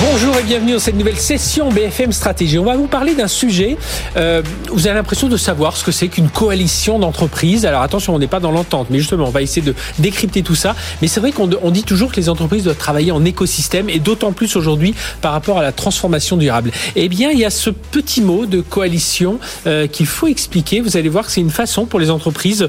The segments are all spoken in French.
Bonjour et bienvenue dans cette nouvelle session BFM Stratégie. On va vous parler d'un sujet. Euh, vous avez l'impression de savoir ce que c'est qu'une coalition d'entreprises. Alors attention, on n'est pas dans l'entente, mais justement, on va essayer de décrypter tout ça. Mais c'est vrai qu'on dit toujours que les entreprises doivent travailler en écosystème et d'autant plus aujourd'hui par rapport à la transformation durable. Eh bien, il y a ce petit mot de coalition euh, qu'il faut expliquer. Vous allez voir que c'est une façon pour les entreprises,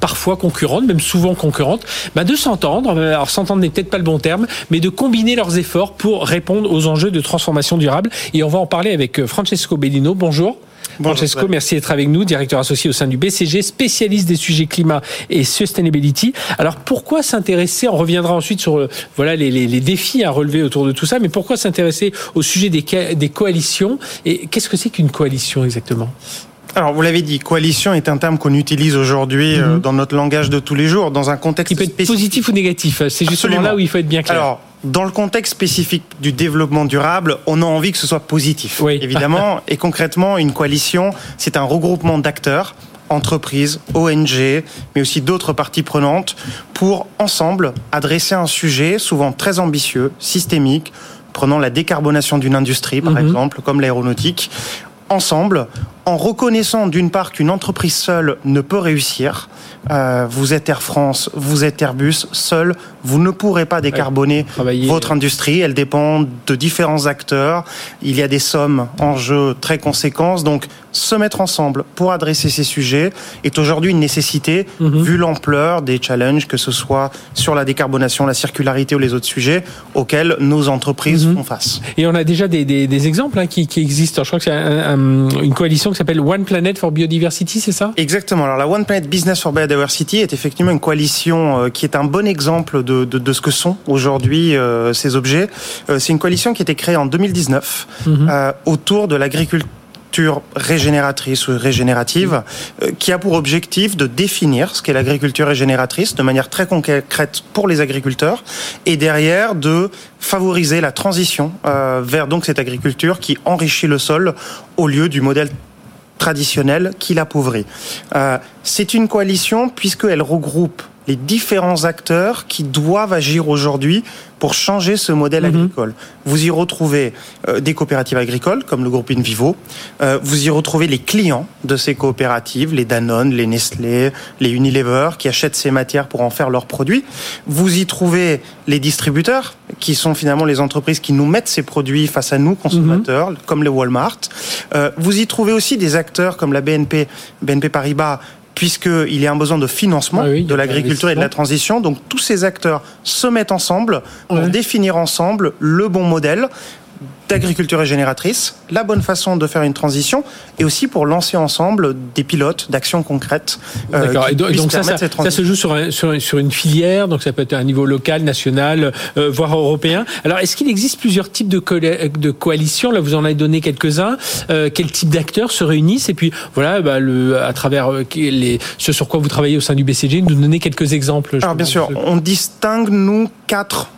parfois concurrentes, même souvent concurrentes, bah, de s'entendre. Alors s'entendre n'est peut-être pas le bon terme, mais de combiner leurs efforts pour répondre aux enjeux de transformation durable. Et on va en parler avec euh, Francesco Bellino. Bonjour. Bonjour, Francesco, merci d'être avec nous, directeur associé au sein du BCG, spécialiste des sujets climat et sustainability. Alors pourquoi s'intéresser, on reviendra ensuite sur euh, voilà les, les, les, défis à relever autour de tout ça, mais pourquoi s'intéresser au sujet des, des coalitions? Et qu'est-ce que c'est qu'une coalition exactement? Alors, vous l'avez dit, coalition est un terme qu'on utilise aujourd'hui euh, mhm. dans notre langage de tous les jours, dans un contexte Qui peut être positif ou négatif. C'est justement là où il faut être bien clair. Alors, dans le contexte spécifique du développement durable, on a envie que ce soit positif, oui. évidemment. et concrètement, une coalition, c'est un regroupement d'acteurs entreprises, ONG, mais aussi d'autres parties prenantes, pour ensemble adresser un sujet souvent très ambitieux, systémique, prenant la décarbonation d'une industrie, par mhm. exemple, comme l'aéronautique, ensemble, en reconnaissant d'une part qu'une entreprise seule ne peut réussir. Euh, vous êtes Air France, vous êtes Airbus, seul, vous ne pourrez pas décarboner votre industrie. Elle dépend de différents acteurs. Il y a des sommes en jeu très conséquentes. Donc, se mettre ensemble pour adresser ces sujets est aujourd'hui une nécessité, mhm. vu l'ampleur des challenges, que ce soit sur la décarbonation, la circularité ou les autres sujets auxquels nos entreprises mhm. font face. Et on a déjà des, des, des exemples hein, qui, qui, existent. je crois que c'est une coalition qui s'appelle One Planet for Biodiversity, c'est ça? Exactement. Alors la One Planet Business for Biodiversity est effectivement une coalition euh, qui est un bon exemple de, de, de ce que sont aujourd'hui euh, ces objets. Euh, c'est une coalition qui a été créée en 2019 mhm. autour de l'agriculture régénératrice ou régénérative, euh, qui a pour objectif de définir ce qu'est l'agriculture régénératrice de manière très concrète pour les agriculteurs, et derrière de favoriser la transition euh, vers donc cette agriculture qui enrichit le sol au lieu du modèle traditionnel qui l'appauvrit. Euh, c'est une coalition puisqu'elle regroupe les différents acteurs qui doivent agir aujourd'hui pour changer ce modèle mhm. agricole. Vous y retrouvez euh, des coopératives agricoles comme le groupe Invivo. Euh, vous y retrouvez les clients de ces coopératives, les Danone, les Nestlé, les Unilever, qui achètent ces matières pour en faire leurs produits. Vous y trouvez les distributeurs, qui sont finalement les entreprises qui nous mettent ces produits face à nous, consommateurs, mhm. comme les Walmart. Euh, vous y trouvez aussi des acteurs comme la BNP, BNP Paribas, puisqu'il y a un besoin de financement ah de l'agriculture et de la transition. Donc tous ces acteurs se mettent ensemble pour définir ensemble le bon modèle d'agriculture régénératrice, la bonne façon de faire une transition, et aussi pour lancer ensemble des pilotes d'actions concrètes. Euh, D'accord. et donc ça, ça, se joue sur, sur, sur, une filière, donc ça peut être à un niveau local, national, euh, voire européen. Alors est-ce qu'il existe plusieurs types de, de coalitions? Là, vous en avez donné quelques-uns. Euh, quel type d'acteurs se réunissent? Et puis voilà, bah, le, à travers les, ce sur quoi vous travaillez au sein du BCG, nous donner quelques exemples. Alors bien sûr, on distingue nous quatre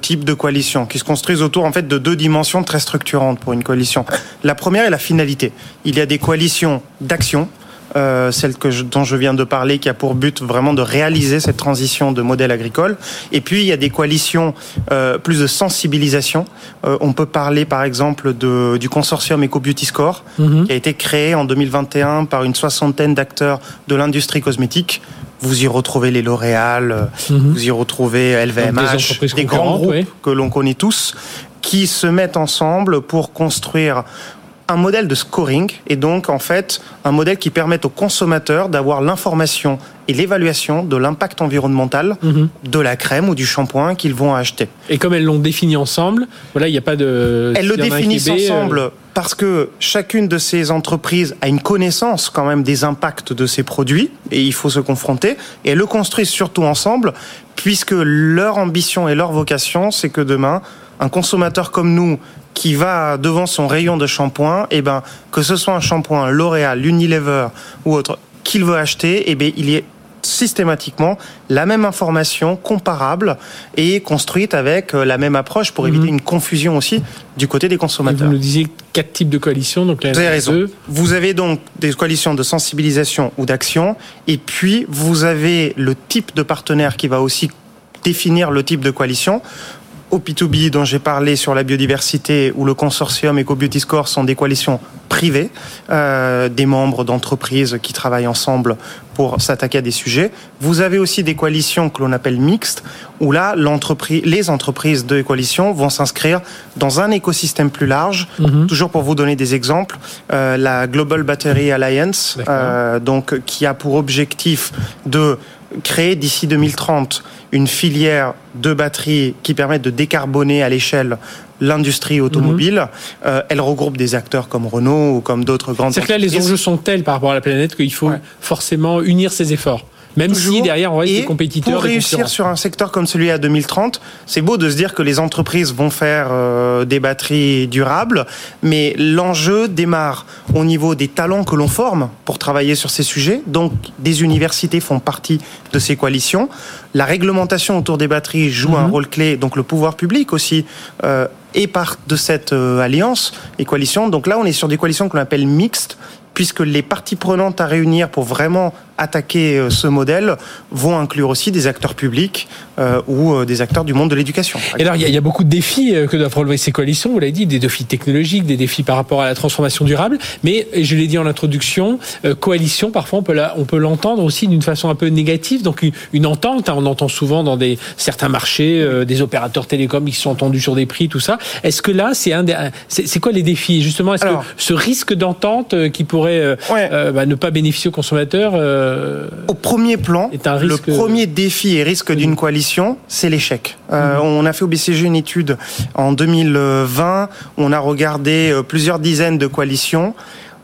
types de coalitions qui se construisent autour en fait de deux dimensions très structurante pour une coalition. La première est la finalité. Il y a des coalitions d'action, euh, celle que dont je viens de parler, qui a pour but vraiment de réaliser cette transition de modèle agricole. Et puis il y a des coalitions euh, plus de sensibilisation. Euh, on peut parler par exemple de, du consortium Eco Beauty Score, mhm. qui a été créé en 2021 par une soixantaine d'acteurs de l'industrie cosmétique. Vous y retrouvez les L'Oréal, mhm. vous y retrouvez LVMH, des, des grands groupes que l'on connaît tous qui se mettent ensemble pour construire un modèle de scoring et donc en fait un modèle qui permet aux consommateurs d'avoir l'information et l'évaluation de l'impact environnemental mhm. de la crème ou du shampoing qu'ils vont acheter. Et comme elles l'ont défini ensemble, voilà, il n'y a pas de. Elles le définissent ensemble parce que chacune de ces entreprises a une connaissance quand même des impacts de ces produits et il faut se confronter et elles le construisent surtout ensemble puisque leur ambition et leur vocation c'est que demain un consommateur comme nous qui va devant son rayon de shampoing, eh ben que ce soit un shampoing L'Oréal, Unilever ou autre qu'il veut acheter, eh bien il y est systématiquement la même information comparable et construite avec euh, la même approche pour éviter mhm. une confusion aussi du côté des consommateurs. vous nous disiez quatre types de coalitions. Donc vous avez raison. Vous avez donc des coalitions de sensibilisation ou d'action et puis vous avez le type de partenaire qui va aussi définir le type de coalition au P2B dont j'ai parlé sur la biodiversité ou le consortium EcoBeauty Score sont des coalitions privées, euh, des membres d'entreprises qui travaillent ensemble pour s'attaquer à des sujets. Vous avez aussi des coalitions que l'on appelle mixtes, où là, l'entreprise, les entreprises de coalition vont s'inscrire dans un écosystème plus large. Mhm. Toujours pour vous donner des exemples, euh, la Global Battery Alliance, euh, donc qui a pour objectif de créer d'ici 2030 une filière de batteries qui permettent de décarboner à l'échelle l'industrie automobile. Mhm. Euh, elle regroupe des acteurs comme Renault ou comme d'autres grandes C'est que là, les enjeux sont tels par rapport à la planète qu'il faut forcément unir ses efforts. Même si derrière, on voit des compétiteurs. Pour réussir sur un secteur comme celui à 2030, c'est beau de se dire que les entreprises vont faire euh, des batteries durables, mais l'enjeu démarre au niveau des talents que l'on forme pour travailler sur ces sujets. Donc, des universités font partie de ces coalitions. La réglementation autour des batteries joue un mhm. rôle clé, donc le pouvoir public aussi. Euh, est part de cette euh, alliance et coalition. Donc là, on est sur des coalitions qu'on appelle mixtes, puisque les parties prenantes à réunir pour vraiment attaquer euh, ce modèle vont inclure aussi des acteurs publics euh, ou euh, des acteurs du monde de l'éducation. Et alors, il y, a beaucoup de défis que doivent relever ces coalitions, vous l'avez dit, des défis technologiques, des défis par rapport à la transformation durable, mais je l'ai dit en introduction, coalition, parfois on peut l'entendre aussi d'une façon un peu négative, donc une, entente, hein, on entend souvent dans des, certains marchés, des opérateurs télécoms qui sont entendus sur des prix, tout ça. Est-ce que là, c'est un c'est quoi les défis? Justement, est-ce que ce risque d'entente qui pourrait bah, ne pas bénéficier aux consommateurs au premier plan, le premier défi et risque d'une coalition, c'est l'échec. Euh, mhm. On a fait au BCG une étude en 2020. On a regardé euh, plusieurs dizaines de coalitions,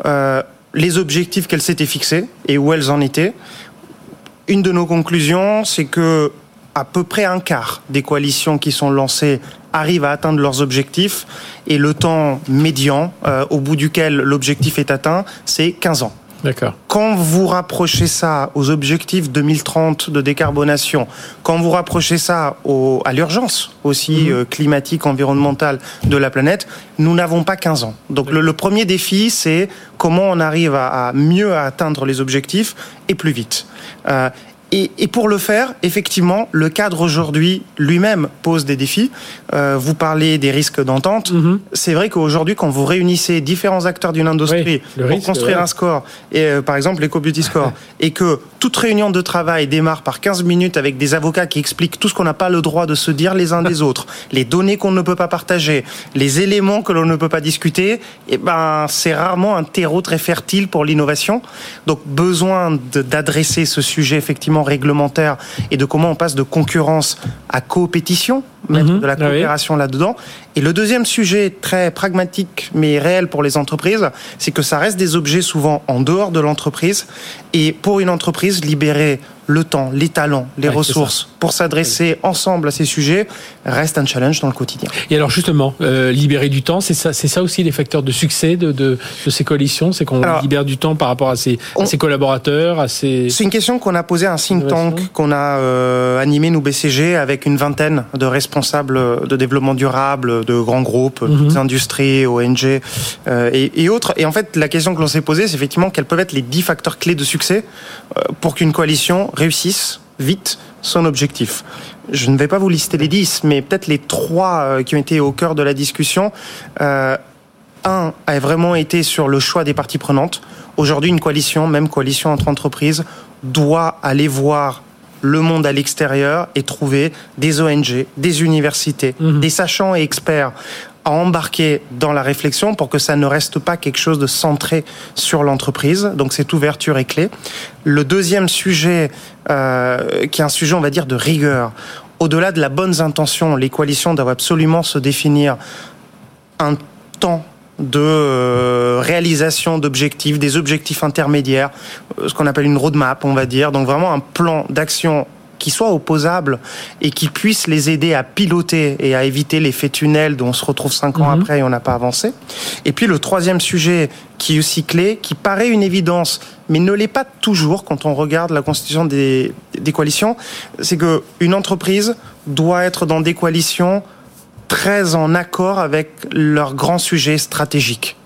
euh, les objectifs qu'elles s'étaient fixés et où elles en étaient. Une de nos conclusions, c'est que à peu près un quart des coalitions qui sont lancées arrivent à atteindre leurs objectifs et le temps médian au bout duquel l'objectif est atteint, c'est 15 ans. Quand vous rapprochez ça aux objectifs 2030 de décarbonation, quand vous rapprochez ça à l'urgence aussi mhm. euh, climatique, environnementale de la planète, nous n'avons pas 15 ans. Donc le, premier défi, c'est comment on arrive à, mieux atteindre les objectifs et plus vite. Euh, et, pour le faire, effectivement, le cadre aujourd'hui lui-même pose des défis. Euh, vous parlez des risques d'entente. Mhm. C'est vrai qu'aujourd'hui, quand vous réunissez différents acteurs d'une industrie pour construire un score, et euh, par exemple l'Eco Beauty Score, et que toute réunion de travail démarre par 15 minutes avec des avocats qui expliquent tout ce qu'on n'a pas le droit de se dire les uns des autres, les données qu'on ne peut pas partager, les éléments que l'on ne peut pas discuter, et eh ben c'est rarement un terreau très fertile pour l'innovation. Donc besoin d'adresser ce sujet effectivement réglementaire et de comment on passe de concurrence à coopétition, mettre mhm. de la ah coopération là-dedans. Et le deuxième sujet très pragmatique mais réel pour les entreprises, c'est que ça reste des objets souvent en dehors de l'entreprise. Et pour une entreprise, libérer le temps, les talents, les ressources pour s'adresser ensemble à ces sujets reste un challenge dans le quotidien. Et alors justement, euh, libérer du temps, c'est ça, c'est ça aussi les facteurs de succès de, de, de ces coalitions, c'est qu'on libère du temps par rapport à ses, ses collaborateurs, à ses. C'est une question qu'on a posée à un think tank qu'on a euh, animé nous BCG avec une vingtaine de responsables de développement durable de grands groupes, mm industries, ONG euh, et, et, autres. Et en fait, la question que l'on s'est posée, c'est effectivement quels peuvent être les dix facteurs clés de succès euh, pour qu'une coalition réussisse vite son objectif. Je ne vais pas vous lister les 10, mais peut-être les trois euh, qui ont été au cœur de la discussion. Euh, un a vraiment été sur le choix des parties prenantes. Aujourd'hui, une coalition, même coalition entre entreprises, doit aller voir le monde à l'extérieur et trouver des ONG, des universités, mhm. des sachants et experts à embarquer dans la réflexion pour que ça ne reste pas quelque chose de centré sur l'entreprise. Donc cette ouverture est clé. Le deuxième sujet, euh, qui est un sujet, on va dire, de rigueur, au-delà de la bonne intention, les coalitions doivent absolument se définir un temps de euh, réalisation d'objectifs, des objectifs intermédiaires, euh, ce qu'on appelle une roadmap, on va dire. Donc vraiment un plan d'action qui soit opposable et qui puisse les aider à piloter et à éviter l'effet tunnel dont on se retrouve cinq ans mhm. après et on n'a pas avancé. Et puis le troisième sujet qui est aussi clé, qui paraît une évidence, mais ne l'est pas toujours quand on regarde la constitution des, des coalitions, c'est que une entreprise doit être dans des coalitions très en accord avec leurs grands sujets stratégiques.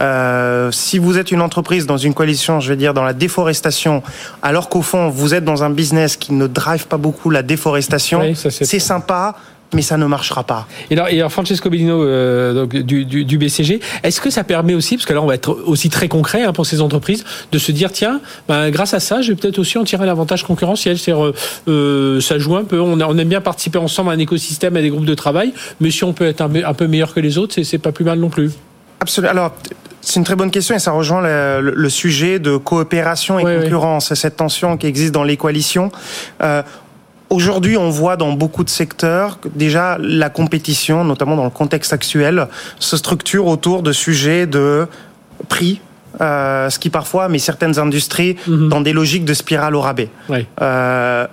Euh, si vous êtes une entreprise dans une coalition, je vais dire dans la déforestation, alors qu'au fond vous êtes dans un business qui ne drive pas beaucoup la déforestation, c'est sympa, mais ça ne marchera pas. Et alors, et alors Francesco Bellino euh, donc, du, du, du, BCG, est-ce que ça permet aussi, parce que là on va être aussi très concret hein, pour ces entreprises, de se dire tiens, ben, grâce à ça, je vais peut-être aussi en tirer l'avantage concurrentiel. cest euh, ça joue un peu. On, on, aime bien participer ensemble à un écosystème, à des groupes de travail, mais si on peut être un, un peu meilleur que les autres, c'est pas plus mal non plus. Absolument. Alors, c'est une très bonne question et ça rejoint le, le, sujet de coopération et concurrence, cette tension qui existe dans les coalitions. Euh, Aujourd'hui, on voit dans beaucoup de secteurs déjà la compétition, notamment dans le contexte actuel, se structure autour de sujets de prix, euh, ce qui parfois met certaines industries mhm. dans des logiques de spirale au rabais. Euh,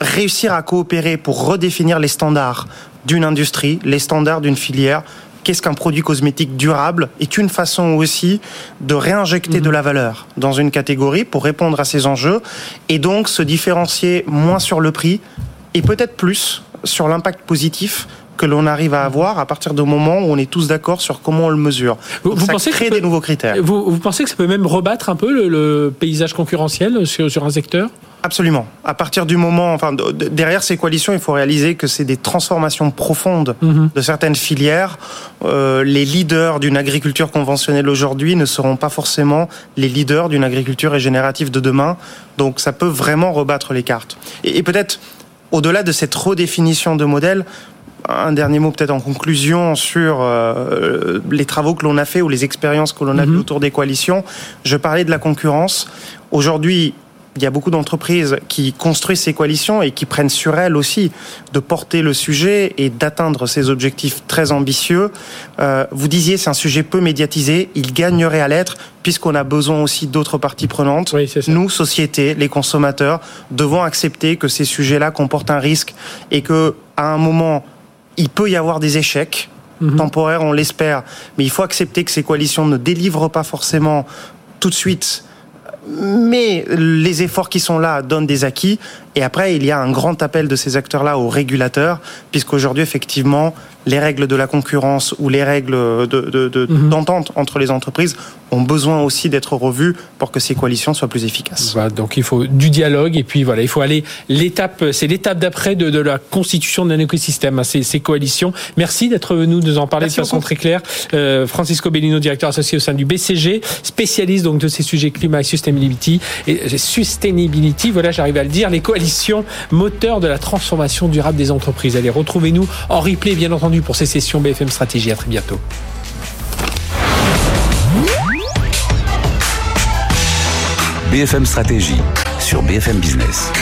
réussir à coopérer pour redéfinir les standards d'une industrie, les standards d'une filière, qu'est-ce qu'un produit cosmétique durable est une façon aussi de réinjecter de la valeur dans une catégorie pour répondre à ces enjeux et donc se différencier moins sur le prix et peut-être plus sur l'impact positif que l'on arrive à avoir à partir du moment où on est tous d'accord sur comment on le mesure. Vous, vous pensez créer des nouveaux critères. Vous, pensez que ça peut même rebattre un peu le, paysage concurrentiel sur, sur un secteur? Absolument. À partir du moment, enfin, derrière ces coalitions, il faut réaliser que c'est des transformations profondes mhm. de certaines filières. Euh, les leaders d'une agriculture conventionnelle aujourd'hui ne seront pas forcément les leaders d'une agriculture régénérative de demain. Donc, ça peut vraiment rebattre les cartes. Et, et peut-être, au-delà de cette redéfinition de modèle, un dernier mot peut-être en conclusion sur euh, les travaux que l'on a fait ou les expériences que l'on a vues mhm. autour des coalitions. Je parlais de la concurrence. Aujourd'hui, il y a beaucoup d'entreprises qui construisent ces coalitions et qui prennent sur elles aussi de porter le sujet et d'atteindre ces objectifs très ambitieux. Euh, vous disiez c'est un sujet peu médiatisé, il gagnerait à l'être puisqu'on a besoin aussi d'autres parties prenantes. Nous, société, les consommateurs, devons accepter que ces sujets-là comportent un risque et que à un moment il peut y avoir des échecs mhm. temporaires, on l'espère, mais il faut accepter que ces coalitions ne délivrent pas forcément tout de suite mais les efforts qui sont là donnent des acquis. Et après, il y a un grand appel de ces acteurs-là aux régulateurs, puisqu'aujourd'hui, effectivement, les règles de la concurrence ou les règles mhm. d'entente de, entre les entreprises ont besoin aussi d'être revues pour que ces coalitions soient plus efficaces. donc il faut du dialogue et puis voilà, il faut aller l'étape, c'est l'étape d'après de, la constitution d'un écosystème, hein, ces, ces, coalitions. Merci d'être venu nous en parler de façon très claire. Euh, Francisco Bellino, directeur associé au sein du BCG, spécialiste donc de ces sujets climat et sustainability. Et sustainability, voilà, j'arrive à le dire, les coalitions moteurs de la transformation durable des entreprises. Allez, retrouvez-nous en replay, bien entendu pour ces sessions BFM Stratégie. À très bientôt. BFM Stratégie sur BFM Business.